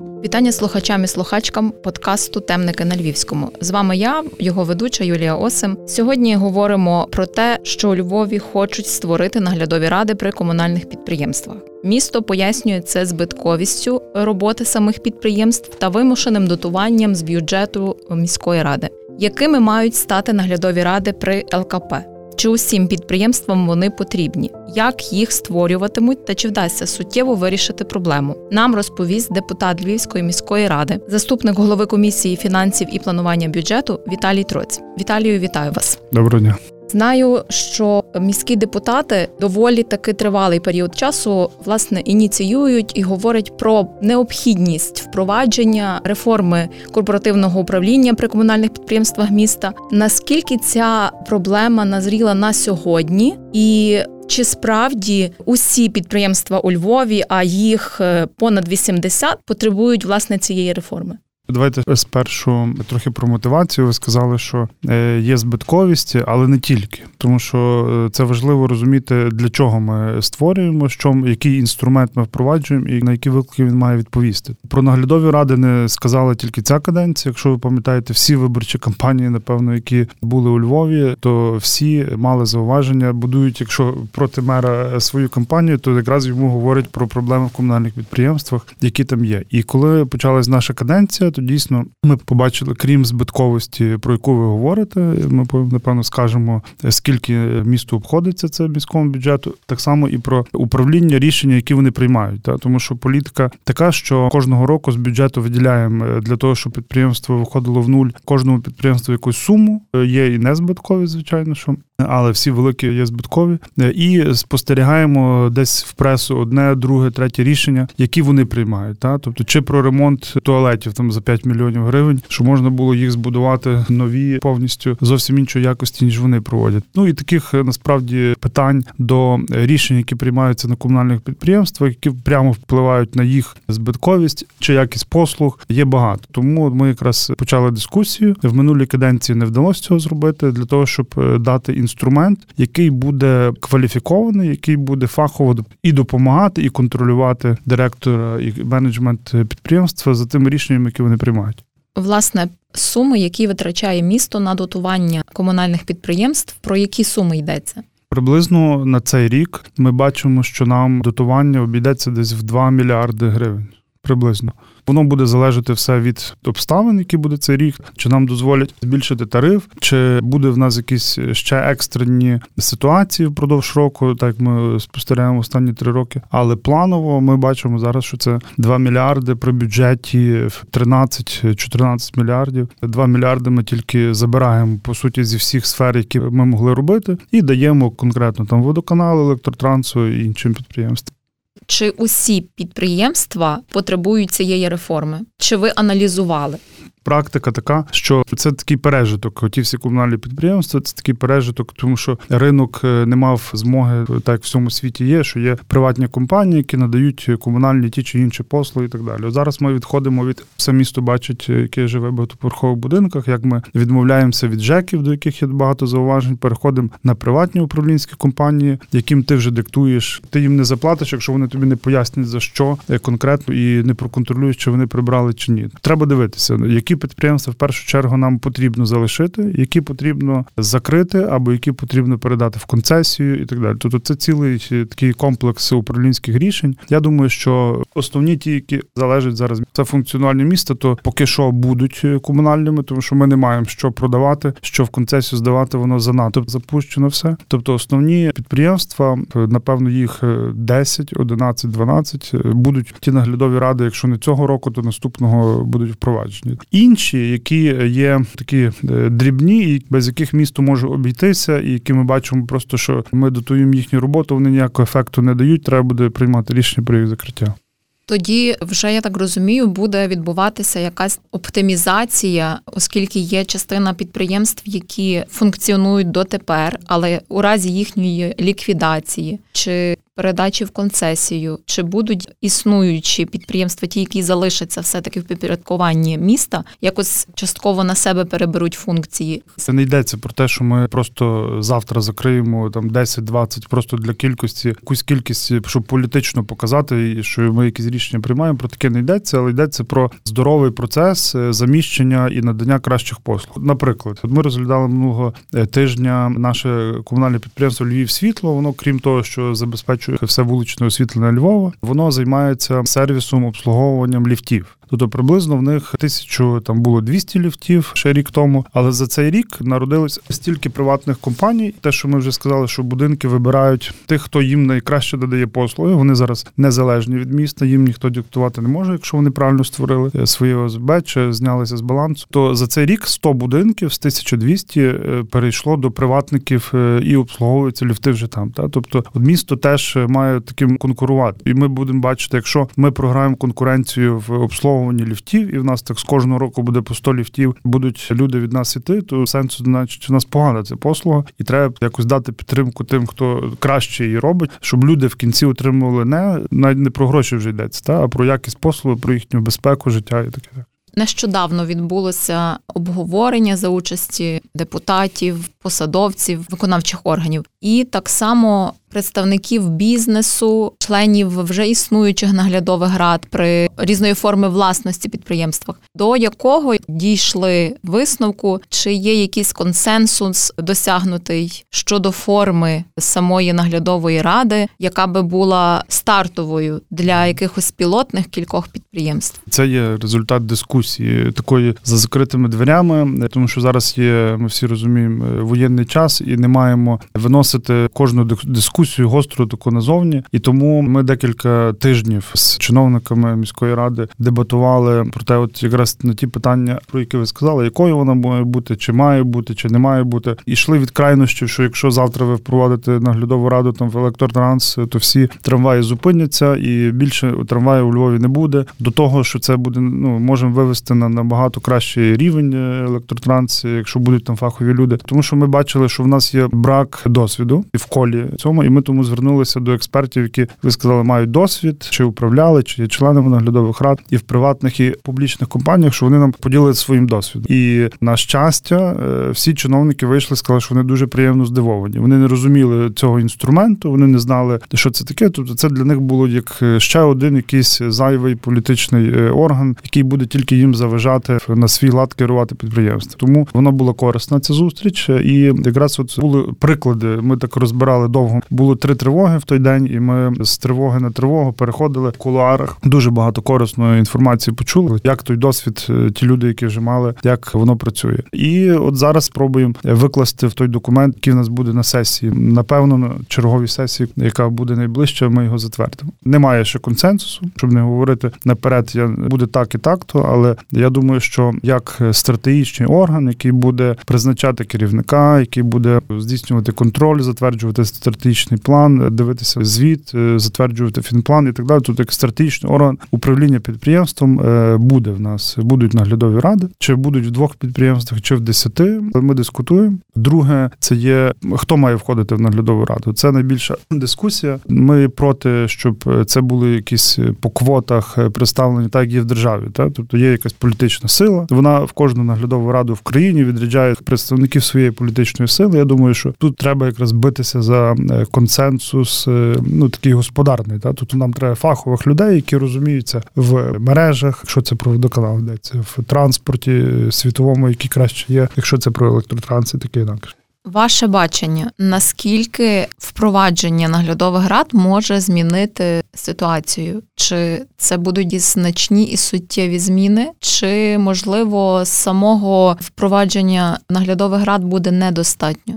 Вітання слухачам і слухачкам подкасту Темники на Львівському. З вами я, його ведуча Юлія Осим. Сьогодні говоримо про те, що у Львові хочуть створити наглядові ради при комунальних підприємствах. Місто пояснює це збитковістю роботи самих підприємств та вимушеним дотуванням з бюджету міської ради, якими мають стати наглядові ради при ЛКП. Чи усім підприємствам вони потрібні, як їх створюватимуть та чи вдасться суттєво вирішити проблему? Нам розповість депутат Львівської міської ради, заступник голови комісії фінансів і планування бюджету Віталій Троць. Віталію, вітаю вас. Доброго дня. Знаю, що міські депутати доволі таки тривалий період часу власне ініціюють і говорять про необхідність впровадження реформи корпоративного управління при комунальних підприємствах міста. Наскільки ця проблема назріла на сьогодні, і чи справді усі підприємства у Львові, а їх е, понад 80, потребують власне цієї реформи? Давайте спершу трохи про мотивацію. Ви сказали, що е, є збитковість, але не тільки, тому що е, це важливо розуміти, для чого ми створюємо, що який інструмент ми впроваджуємо і на які виклики він має відповісти. Про наглядові ради не сказала тільки ця каденція. Якщо ви пам'ятаєте, всі виборчі кампанії, напевно, які були у Львові, то всі мали зауваження, будують, якщо проти мера свою кампанію, то якраз йому говорять про проблеми в комунальних підприємствах, які там є. І коли почалась наша каденція то дійсно ми побачили, крім збитковості, про яку ви говорите, ми напевно скажемо, скільки місто обходиться це міському бюджету, так само і про управління рішення, які вони приймають. Та? Тому що політика така, що кожного року з бюджету виділяємо е, для того, щоб підприємство виходило в нуль кожному підприємству якусь суму. Е, є і незбиткові, звичайно, що але всі великі є збиткові. Е, і спостерігаємо десь в пресу одне, друге, третє рішення, які вони приймають. Та? Тобто, чи про ремонт туалетів там за 5 мільйонів гривень, що можна було їх збудувати нові повністю зовсім іншої якості, ніж вони проводять. Ну і таких е, насправді питань до рішень, які приймаються на комунальних підприємствах, які прямо впливають на їх збитковість чи якість послуг, є багато. Тому ми якраз почали дискусію в минулій каденції. Не вдалося цього зробити для того, щоб е, дати інструмент, який буде кваліфікований, який буде фахово і допомагати, і контролювати директора і менеджмент підприємства за тими рішеннями, які вони вони приймають. Власне, суми, які витрачає місто на дотування комунальних підприємств, про які суми йдеться? Приблизно на цей рік ми бачимо, що нам дотування обійдеться десь в 2 мільярди гривень. Приблизно. Воно буде залежати все від обставин, які буде цей рік, чи нам дозволять збільшити тариф, чи буде в нас якісь ще екстрені ситуації впродовж року, так ми спостерігаємо останні три роки. Але планово ми бачимо зараз, що це 2 мільярди при бюджеті 13-14 мільярдів. 2 мільярди ми тільки забираємо по суті зі всіх сфер, які ми могли робити, і даємо конкретно там водоканал, електротрансу і іншим підприємствам. Чи усі підприємства потребують цієї реформи? Чи ви аналізували? Практика така, що це такий пережиток. Ті всі комунальні підприємства, це такий пережиток, тому що ринок е, не мав змоги, так як в всьому світі є, що є приватні компанії, які надають комунальні ті чи інші послуги і так далі. Зараз ми відходимо від все місто бачить, е, яке живе в багатоповерхових будинках. Як ми відмовляємося від ЖЕКів, до яких є багато зауважень, переходимо на приватні управлінські компанії, яким ти вже диктуєш. Ти їм не заплатиш, якщо вони тобі не пояснять за що е, конкретно і не проконтролюють, чи вони прибрали чи ні. Треба дивитися, які підприємства в першу чергу нам потрібно залишити, які потрібно закрити, або які потрібно передати в концесію, і так далі. Тобто це цілий такий комплекс управлінських рішень. Я думаю, що основні ті, які залежать зараз, це функціональні міста, то поки що будуть комунальними, тому що ми не маємо що продавати, що в концесію здавати, воно занадто запущено все. Тобто, основні підприємства, напевно, їх 10, 11, 12 будуть ті наглядові ради, якщо не цього року, то наступного будуть впроваджені. І інші, які є такі е, дрібні, і без яких місто може обійтися, і які ми бачимо, просто що ми дотуємо їхню роботу, вони ніякого ефекту не дають. Треба буде приймати рішення про їх закриття. Тоді вже я так розумію, буде відбуватися якась оптимізація, оскільки є частина підприємств, які функціонують дотепер, але у разі їхньої ліквідації чи передачі в концесію, чи будуть існуючі підприємства, ті, які залишаться все-таки в підпорядкуванні міста, якось частково на себе переберуть функції. Це не йдеться про те, що ми просто завтра закриємо там 10-20 просто для кількості, якусь кількість, щоб політично показати, що ми якісь рішення приймаємо. Про таке не йдеться, але йдеться про здоровий процес е, заміщення і надання кращих послуг. Наприклад, ми розглядали минулого е, тижня наше комунальне підприємство Львів світло. Воно, крім того, що забезпечує все вуличне освітлення Львова, воно займається сервісом обслуговуванням ліфтів. Тобто приблизно в них тисячу там було 200 ліфтів ще рік тому. Але за цей рік народилось стільки приватних компаній. Те, що ми вже сказали, що будинки вибирають тих, хто їм найкраще додає послуги. Вони зараз незалежні від міста. Їм ніхто диктувати не може, якщо вони правильно створили е, своє ОСБ чи знялися з балансу. То за цей рік 100 будинків з 1200 е, перейшло до приватників е, і обслуговуються ліфти вже там. Та тобто, місто теж має таким конкурувати, і ми будемо бачити, якщо ми програємо конкуренцію в обслуговуванні обслуговуванні ліфтів, і в нас так з кожного року буде по 100 ліфтів, будуть люди від нас іти, то сенсу, значить, у нас погана ця послуга, і треба якось дати підтримку тим, хто краще її робить, щоб люди в кінці отримували не навіть не про гроші вже йдеться, та а про якість послуги, про їхню безпеку, життя і таке. Нещодавно відбулося обговорення за участі депутатів, посадовців, виконавчих органів, і так само представників бізнесу, членів вже існуючих наглядових рад при різної форми власності підприємствах, до якого дійшли висновку, чи є якийсь консенсус досягнутий щодо форми самої наглядової ради, яка би була стартовою для якихось пілотних кількох підприємств. Це є результат дискусії такої за закритими дверями, тому що зараз є, ми всі розуміємо, воєнний час і не маємо виносити кожну дискусію гостру таку назовні, і тому ми декілька тижнів з чиновниками міської ради дебатували про те, от якраз на ті питання, про які ви сказали, якою вона має бути, чи має бути, чи не має бути. І йшли від крайнощів, що якщо завтра ви впровадите наглядову раду там в електротранс, то всі трамваї зупиняться, і більше трамваїв у Львові не буде. До того, що це буде, ну можемо вивести на набагато кращий рівень електротранс, якщо будуть там фахові люди. Тому що ми бачили, що в нас є брак досвіду і в колі цьому, і ми тому звернулися до експертів, які ви сказали, мають досвід, чи управляли, чи є членами наглядових рад і в приватних і публічних компаніях, що вони нам поділили своїм досвідом. І на щастя, е, всі чиновники вийшли, сказали, що вони дуже приємно здивовані. Вони не розуміли цього інструменту, вони не знали, що це таке. Тобто, це для них було як е, ще один якийсь зайвий політичний е, орган, який буде тільки їм заважати на свій лад керувати підприємством. Тому вона була корисна ця зустріч, і якраз от були приклади. Ми так розбирали довго було три тривоги в той день, і ми з тривоги на тривогу переходили в кулуарах. Дуже багато корисної інформації почули, як той досвід, е, ті люди, які вже мали, як воно працює. І от зараз спробуємо викласти в той документ, який в нас буде на сесії. Напевно, на черговій сесії, яка буде найближче, ми його затвердимо. Немає ще консенсусу, щоб не говорити наперед. Я буде так і так, то але я думаю, що як стратегічний орган, який буде призначати керівника, який буде здійснювати контроль, затверджувати стратегічний план, дивитися звіт, е, затверджувати фінплан і так далі. Тут як стратегічний орган управління підприємством е, буде в нас, будуть наглядові ради, чи будуть в двох підприємствах, чи в десяти. Ми дискутуємо. Друге, це є хто має входити в наглядову раду. Це найбільша дискусія. Ми проти, щоб це були якісь по квотах представлені, так є в державі. Так? Тобто є якась політична сила. Вона в кожну наглядову раду в країні відряджає представників своєї політичної сили. Я думаю, що тут треба якраз битися за е, консенсус, е, ну такий господарний. Та тут нам треба фахових людей, які розуміються в мережах, якщо це про водоканал йдеться, в транспорті світовому, який краще є, якщо це про електротранс і таке інакше. Ваше бачення, наскільки впровадження наглядових рад може змінити ситуацію? Чи це будуть значні і суттєві зміни, чи можливо самого впровадження наглядових рад буде недостатньо?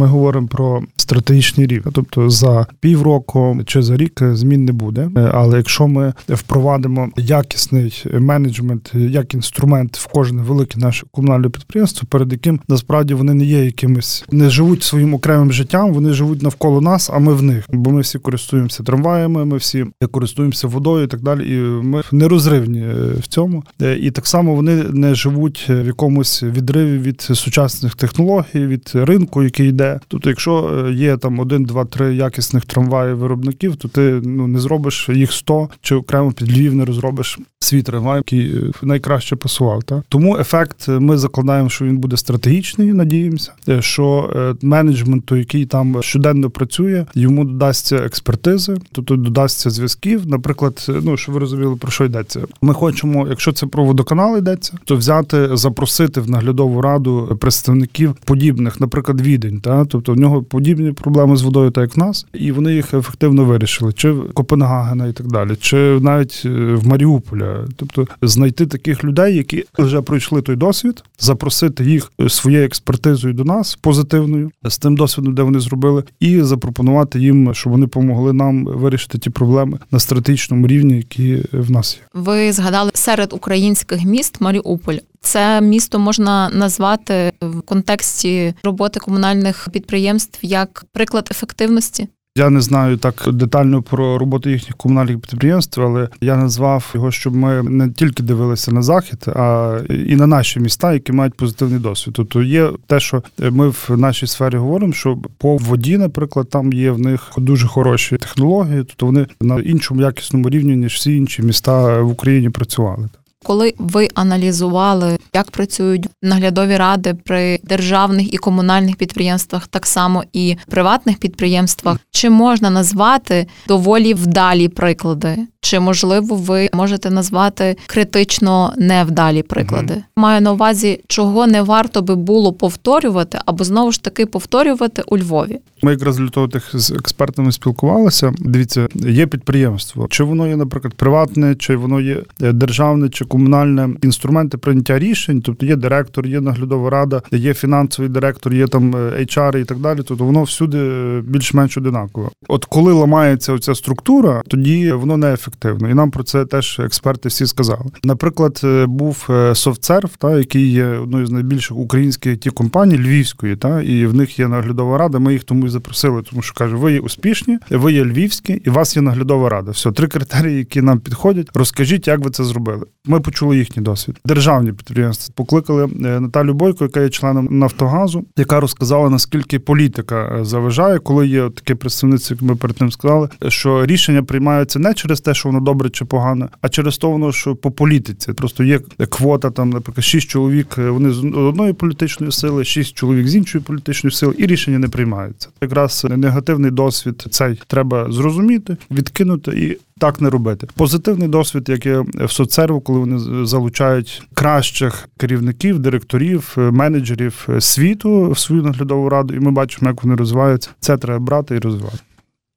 Ми говоримо про стратегічний рівень, тобто за півроку чи за рік змін не буде. Але якщо ми впровадимо якісний менеджмент як інструмент в кожне велике наше комунальне підприємство, перед яким насправді вони не є якимись, не живуть своїм окремим життям, вони живуть навколо нас, а ми в них. Бо ми всі користуємося трамваями, ми всі користуємося водою і так далі. І ми нерозривні в цьому. І так само вони не живуть в якомусь відриві від сучасних технологій, від ринку, який йде де. Тобто, якщо е, є там один, два, три якісних трамваїв виробників, то ти ну не зробиш їх 100, чи окремо під Львів не розробиш свій трамвай, який е, найкраще пасував. Та тому ефект ми закладаємо, що він буде стратегічний. Надіємося, що менеджменту, який там щоденно працює, йому додасться експертизи, тобто додасться зв'язків. Наприклад, ну що ви розуміли, про що йдеться. Ми хочемо, якщо це про водоканал йдеться, то взяти, запросити в наглядову раду представників подібних, наприклад, відень, та тобто в нього подібні проблеми з водою, так як в нас, і вони їх ефективно вирішили, чи в Копенгагена і так далі, чи навіть е, в Маріуполя, тобто знайти таких людей, які вже пройшли той досвід, запросити їх своєю експертизою до нас позитивною з тим досвідом, де вони зробили, і запропонувати їм, щоб вони допомогли нам вирішити ті проблеми на стратегічному рівні, які в нас є. Ви згадали серед українських міст Маріуполь. Це місто можна назвати в контексті роботи комунальних підприємств як приклад ефективності. Я не знаю так детально про роботу їхніх комунальних підприємств, але я назвав його, щоб ми не тільки дивилися на захід, а і на наші міста, які мають позитивний досвід. Тобто є те, що ми в нашій сфері говоримо, що по воді, наприклад, там є в них дуже хороші технології, тобто вони на іншому якісному рівні ніж всі інші міста в Україні працювали. Коли ви аналізували, як працюють наглядові ради при державних і комунальних підприємствах, так само і приватних підприємствах, чи можна назвати доволі вдалі приклади? Чи можливо ви можете назвати критично невдалі приклади? mm Маю на увазі, чого не варто би було повторювати, або знову ж таки повторювати у Львові? Ми якраз для того тих з експертами спілкувалися. Дивіться, є підприємство, чи воно є, наприклад, приватне, чи воно є е, державне, чи комунальне інструменти прийняття рішень. Тобто є директор, є наглядова рада, є фінансовий директор, є там е, HR і так далі. Тобто воно всюди е, більш-менш одинаково. От коли ламається оця структура, тоді воно не ефективно. І нам про це теж експерти всі сказали. Наприклад, був SoftServe, та який є одною з найбільших українських ті компаній львівської, та і в них є наглядова рада. Ми їх тому і запросили, тому що каже, ви є успішні, ви є львівські, і у вас є наглядова рада. Все, три критерії, які нам підходять. Розкажіть, як ви це зробили. Ми почули їхній досвід. Державні підприємства покликали е, Наталю Бойко, яка є членом Нафтогазу, яка розказала наскільки політика е, заважає, коли є таке представництво, як ми перед тим сказали, що рішення приймаються не через те, що воно добре чи погане, а через то воно, що по політиці просто є квота, там, наприклад, шість чоловік. Е, вони з одної політичної сили, шість чоловік з іншої політичної сили, і рішення не приймаються якраз негативний досвід цей треба зрозуміти, відкинути і. Так не робити. Позитивний досвід, як є в соцсерву, коли вони залучають кращих керівників, директорів, менеджерів світу в свою наглядову раду, і ми бачимо, як вони розвиваються. Це треба брати і розвивати.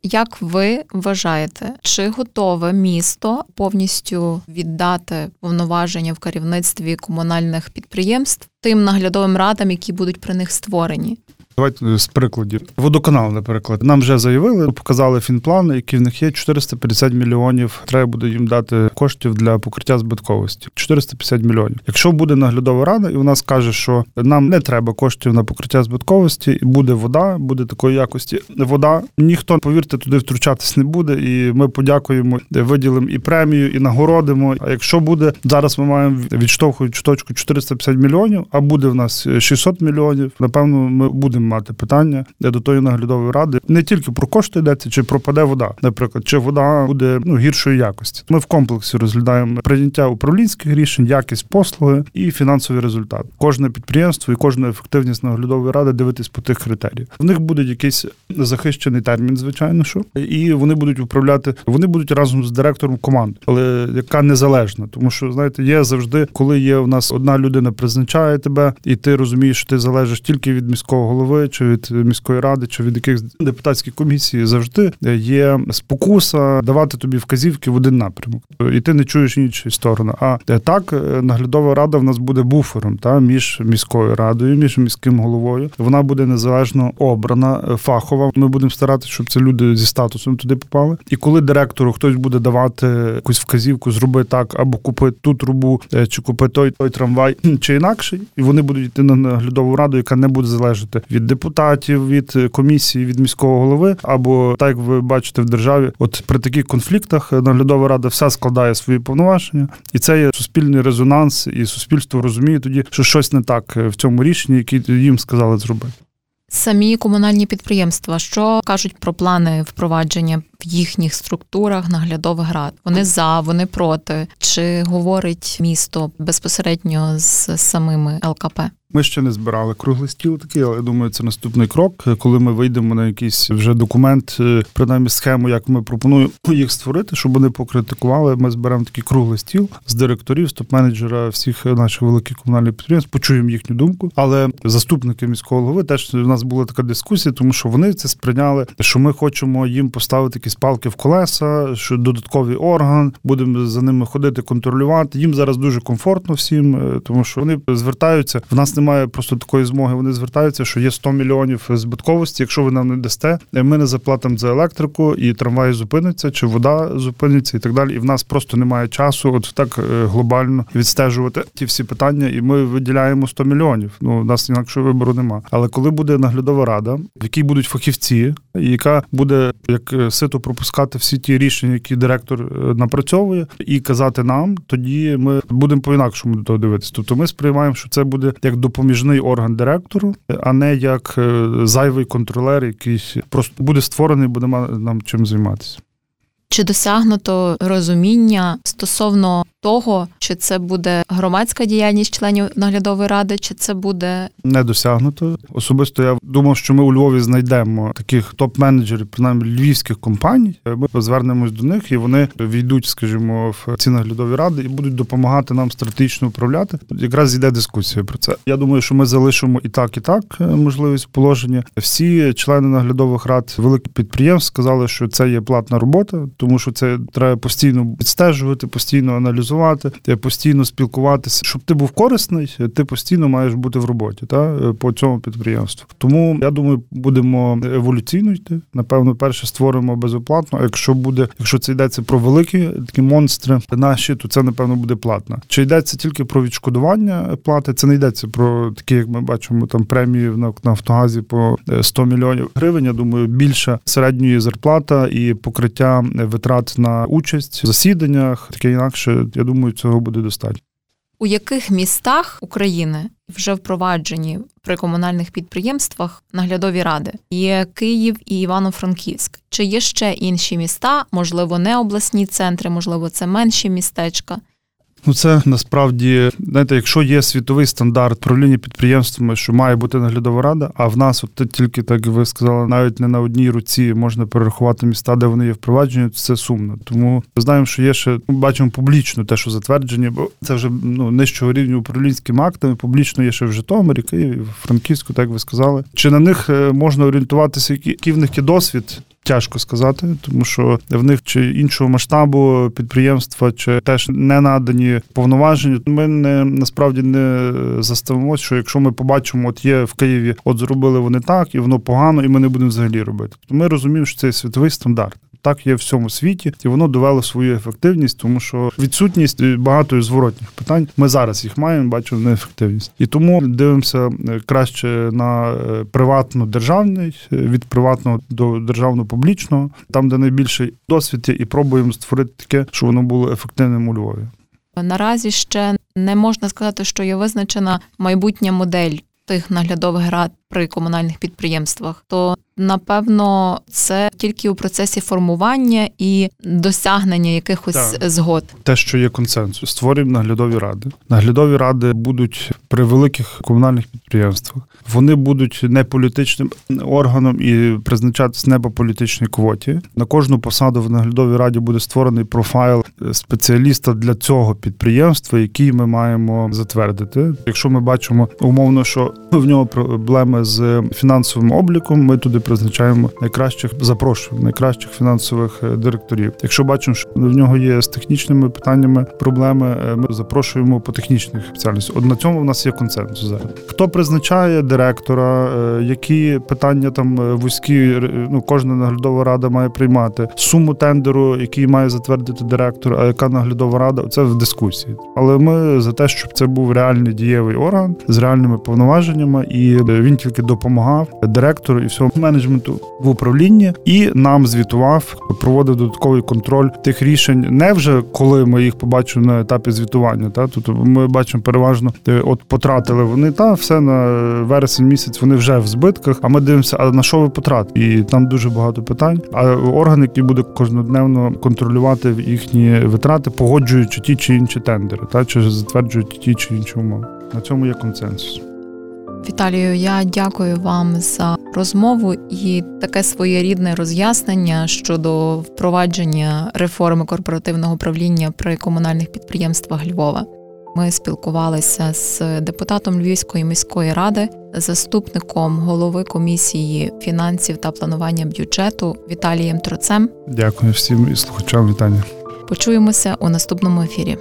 Як ви вважаєте, чи готове місто повністю віддати повноваження в керівництві комунальних підприємств тим наглядовим радам, які будуть при них створені? Давайте з прикладів. Водоканал, наприклад, нам вже заявили, показали фінплан, який в них є 450 мільйонів. Треба буде їм дати коштів для покриття збитковості. 450 мільйонів. Якщо буде наглядова рада, і вона скаже, що нам не треба коштів на покриття збитковості, і буде вода, буде такої якості. Вода ніхто повірте туди втручатись не буде. І ми подякуємо, виділимо і премію, і нагородимо. А якщо буде зараз, ми маємо відштовхуючу точку 450 мільйонів, а буде в нас 600 мільйонів. Напевно, ми будемо будемо мати питання до тої наглядової ради не тільки про кошти йдеться, чи пропаде вода, наприклад, чи вода буде ну гіршої якості. Ми в комплексі розглядаємо прийняття управлінських рішень, якість послуги і фінансовий результат. Кожне підприємство і кожна ефективність наглядової ради дивитись по тих критеріях. В них буде якийсь захищений термін, звичайно, що і вони будуть управляти. Вони будуть разом з директором команди, але яка незалежна, тому що знаєте, є завжди, коли є у нас одна людина призначає тебе, і ти розумієш, що ти залежиш тільки від міського голови голови, чи від міської ради, чи від якихось депутатських комісій завжди є спокуса давати тобі вказівки в один напрямок, і ти не чуєш іншої сторони. А так наглядова рада в нас буде буфером та між міською радою, між міським головою. Вона буде незалежно обрана, фахова. Ми будемо старатися, щоб це люди зі статусом туди попали. І коли директору хтось буде давати якусь вказівку, зроби так або купи ту трубу, е, чи купи той той трамвай, чи інакший, і вони будуть йти на наглядову раду, яка не буде залежати від депутатів, від комісії, від міського голови, або так як ви бачите в державі, от при таких конфліктах наглядова рада все складає свої повноваження, і це є суспільний резонанс, і суспільство розуміє тоді, що щось не так в цьому рішенні, яке їм сказали зробити. Самі комунальні підприємства, що кажуть про плани впровадження в їхніх структурах наглядових рад? Вони за, вони проти, чи говорить місто безпосередньо з самими ЛКП? Ми ще не збирали круглий стіл такий, але я думаю, це наступний крок, коли ми вийдемо на якийсь вже документ, е, принаймні схему, як ми пропонуємо їх створити, щоб вони покритикували. Ми зберемо такий круглий стіл з директорів, з топ-менеджера всіх наших великих комунальних підприємств, почуємо їхню думку. Але заступники міського голови теж у нас була така дискусія, тому що вони це сприйняли, що ми хочемо їм поставити якісь палки в колеса, що додатковий орган, будемо за ними ходити, контролювати. Їм зараз дуже комфортно всім, е, тому що вони звертаються. В нас немає просто такої змоги. Вони звертаються, що є 100 мільйонів збитковості. Якщо ви нам не дасте, ми не заплатимо за електрику, і трамвай зупиниться, чи вода зупиниться, і так далі. І в нас просто немає часу, от так е, глобально відстежувати ті всі питання, і ми виділяємо 100 мільйонів. Ну у нас інакшого вибору нема. Але коли буде наглядова рада, в якій будуть фахівці, яка буде як е, сито пропускати всі ті рішення, які директор е, напрацьовує, і казати нам, тоді ми будемо по інакшому до того дивитися. Тобто ми сприймаємо, що це буде як допоміжний орган директору, а не як е, зайвий контролер, який просто буде створений, буде нам чим займатися. Чи досягнуто розуміння стосовно того, чи це буде громадська діяльність членів наглядової ради, чи це буде не досягнуто. Особисто я думав, що ми у Львові знайдемо таких топ-менеджерів, принаймні львівських компаній. Ми звернемось до них і вони війдуть, скажімо, в ці наглядові ради і будуть допомагати нам стратегічно управляти. Якраз йде дискусія про це. Я думаю, що ми залишимо і так, і так е, можливість положення. Всі члени наглядових рад великих підприємств сказали, що це є платна робота, тому що це треба постійно відстежувати, постійно аналізувати працювати, постійно спілкуватися. Щоб ти був корисний, ти постійно маєш бути в роботі та по цьому підприємству. Тому я думаю, будемо еволюційно йти. Напевно, перше створимо безоплатно. Якщо буде, якщо це йдеться про великі такі монстри наші, то це напевно буде платно. Чи йдеться тільки про відшкодування плати? Це не йдеться про такі, як ми бачимо, там премії на Нафтогазі по 100 мільйонів гривень. Я думаю, більша середньої зарплата і покриття витрат на участь в засіданнях, таке інакше. Я думаю, цього буде достатньо. У яких містах України вже впроваджені при комунальних підприємствах наглядові ради? Є Київ і Івано-Франківськ. Чи є ще інші міста, можливо, не обласні центри, можливо, це менші містечка? Ну, це насправді знаєте, якщо є світовий стандарт правління підприємствами, що має бути наглядова рада, а в нас, от тільки так ви сказали, навіть не на одній руці можна перерахувати міста, де вони є впроваджені, це сумно. Тому знаємо, що є ще ну, бачимо публічно те, що затверджені, бо це вже ну нижчого рівня управлінськими актами. Публічно є ще в Житомирі, Києві, Франківську, так ви сказали. Чи на них е, можна орієнтуватися, який в них є досвід? Тяжко сказати, тому що в них чи іншого масштабу підприємства, чи теж не надані повноваження. Ми не насправді не заставимося, що якщо ми побачимо, от є в Києві, от зробили вони так, і воно погано, і ми не будемо взагалі робити. Ми розуміємо, що це світовий стандарт так є в всьому світі, і воно довело свою ефективність, тому що відсутність багато зворотних питань. Ми зараз їх маємо, бачимо неефективність. І тому дивимося е, краще на е, приватно державний е, від приватного до державно публічного, там, де найбільший досвід, і пробуємо створити таке, щоб воно було ефективним у Львові. Наразі ще не можна сказати, що є визначена майбутня модель тих наглядових рад при комунальних підприємствах, то напевно це тільки у процесі формування і досягнення якихось так. згод. Те, що є консенсус, створюємо наглядові ради. Наглядові ради будуть при великих комунальних підприємствах. Вони будуть не політичним органом і призначатись не по політичній квоті. На кожну посаду в наглядовій раді буде створений профайл спеціаліста для цього підприємства, який ми маємо затвердити. Якщо ми бачимо умовно, що в нього проблеми з фінансовим обліком. Ми туди призначаємо найкращих, запрошуємо найкращих фінансових е, директорів. Якщо бачимо, що в нього є з технічними питаннями проблеми, е, ми запрошуємо по технічних спеціальностях. От на цьому в нас є консенсус зараз. Хто призначає директора, е, які питання там вузькі, ну кожна наглядова рада має приймати суму тендеру, який має затвердити директор, а яка наглядова рада це в дискусії. Але ми за те, щоб це був реальний дієвий орган з реальними повноваженнями, і він тільки допомагав директору, і все. Менеджменту в управлінні і нам звітував, проводив додатковий контроль тих рішень, не вже коли ми їх побачимо на етапі звітування. Та тобто ми бачимо переважно, от потратили вони та все на вересень місяць. Вони вже в збитках. А ми дивимося, а на що ви потратили? І там дуже багато питань. А орган, який буде кожнодневно контролювати їхні витрати, погоджуючи ті чи інші тендери, та чи затверджують ті чи інші умови. На цьому є консенсус. Віталію, я дякую вам за розмову і таке своєрідне роз'яснення щодо впровадження реформи корпоративного управління при комунальних підприємствах Львова. Ми спілкувалися з депутатом Львівської міської ради, заступником голови комісії фінансів та планування бюджету Віталієм Троцем. Дякую всім і слухачам. Вітання. Почуємося у наступному ефірі.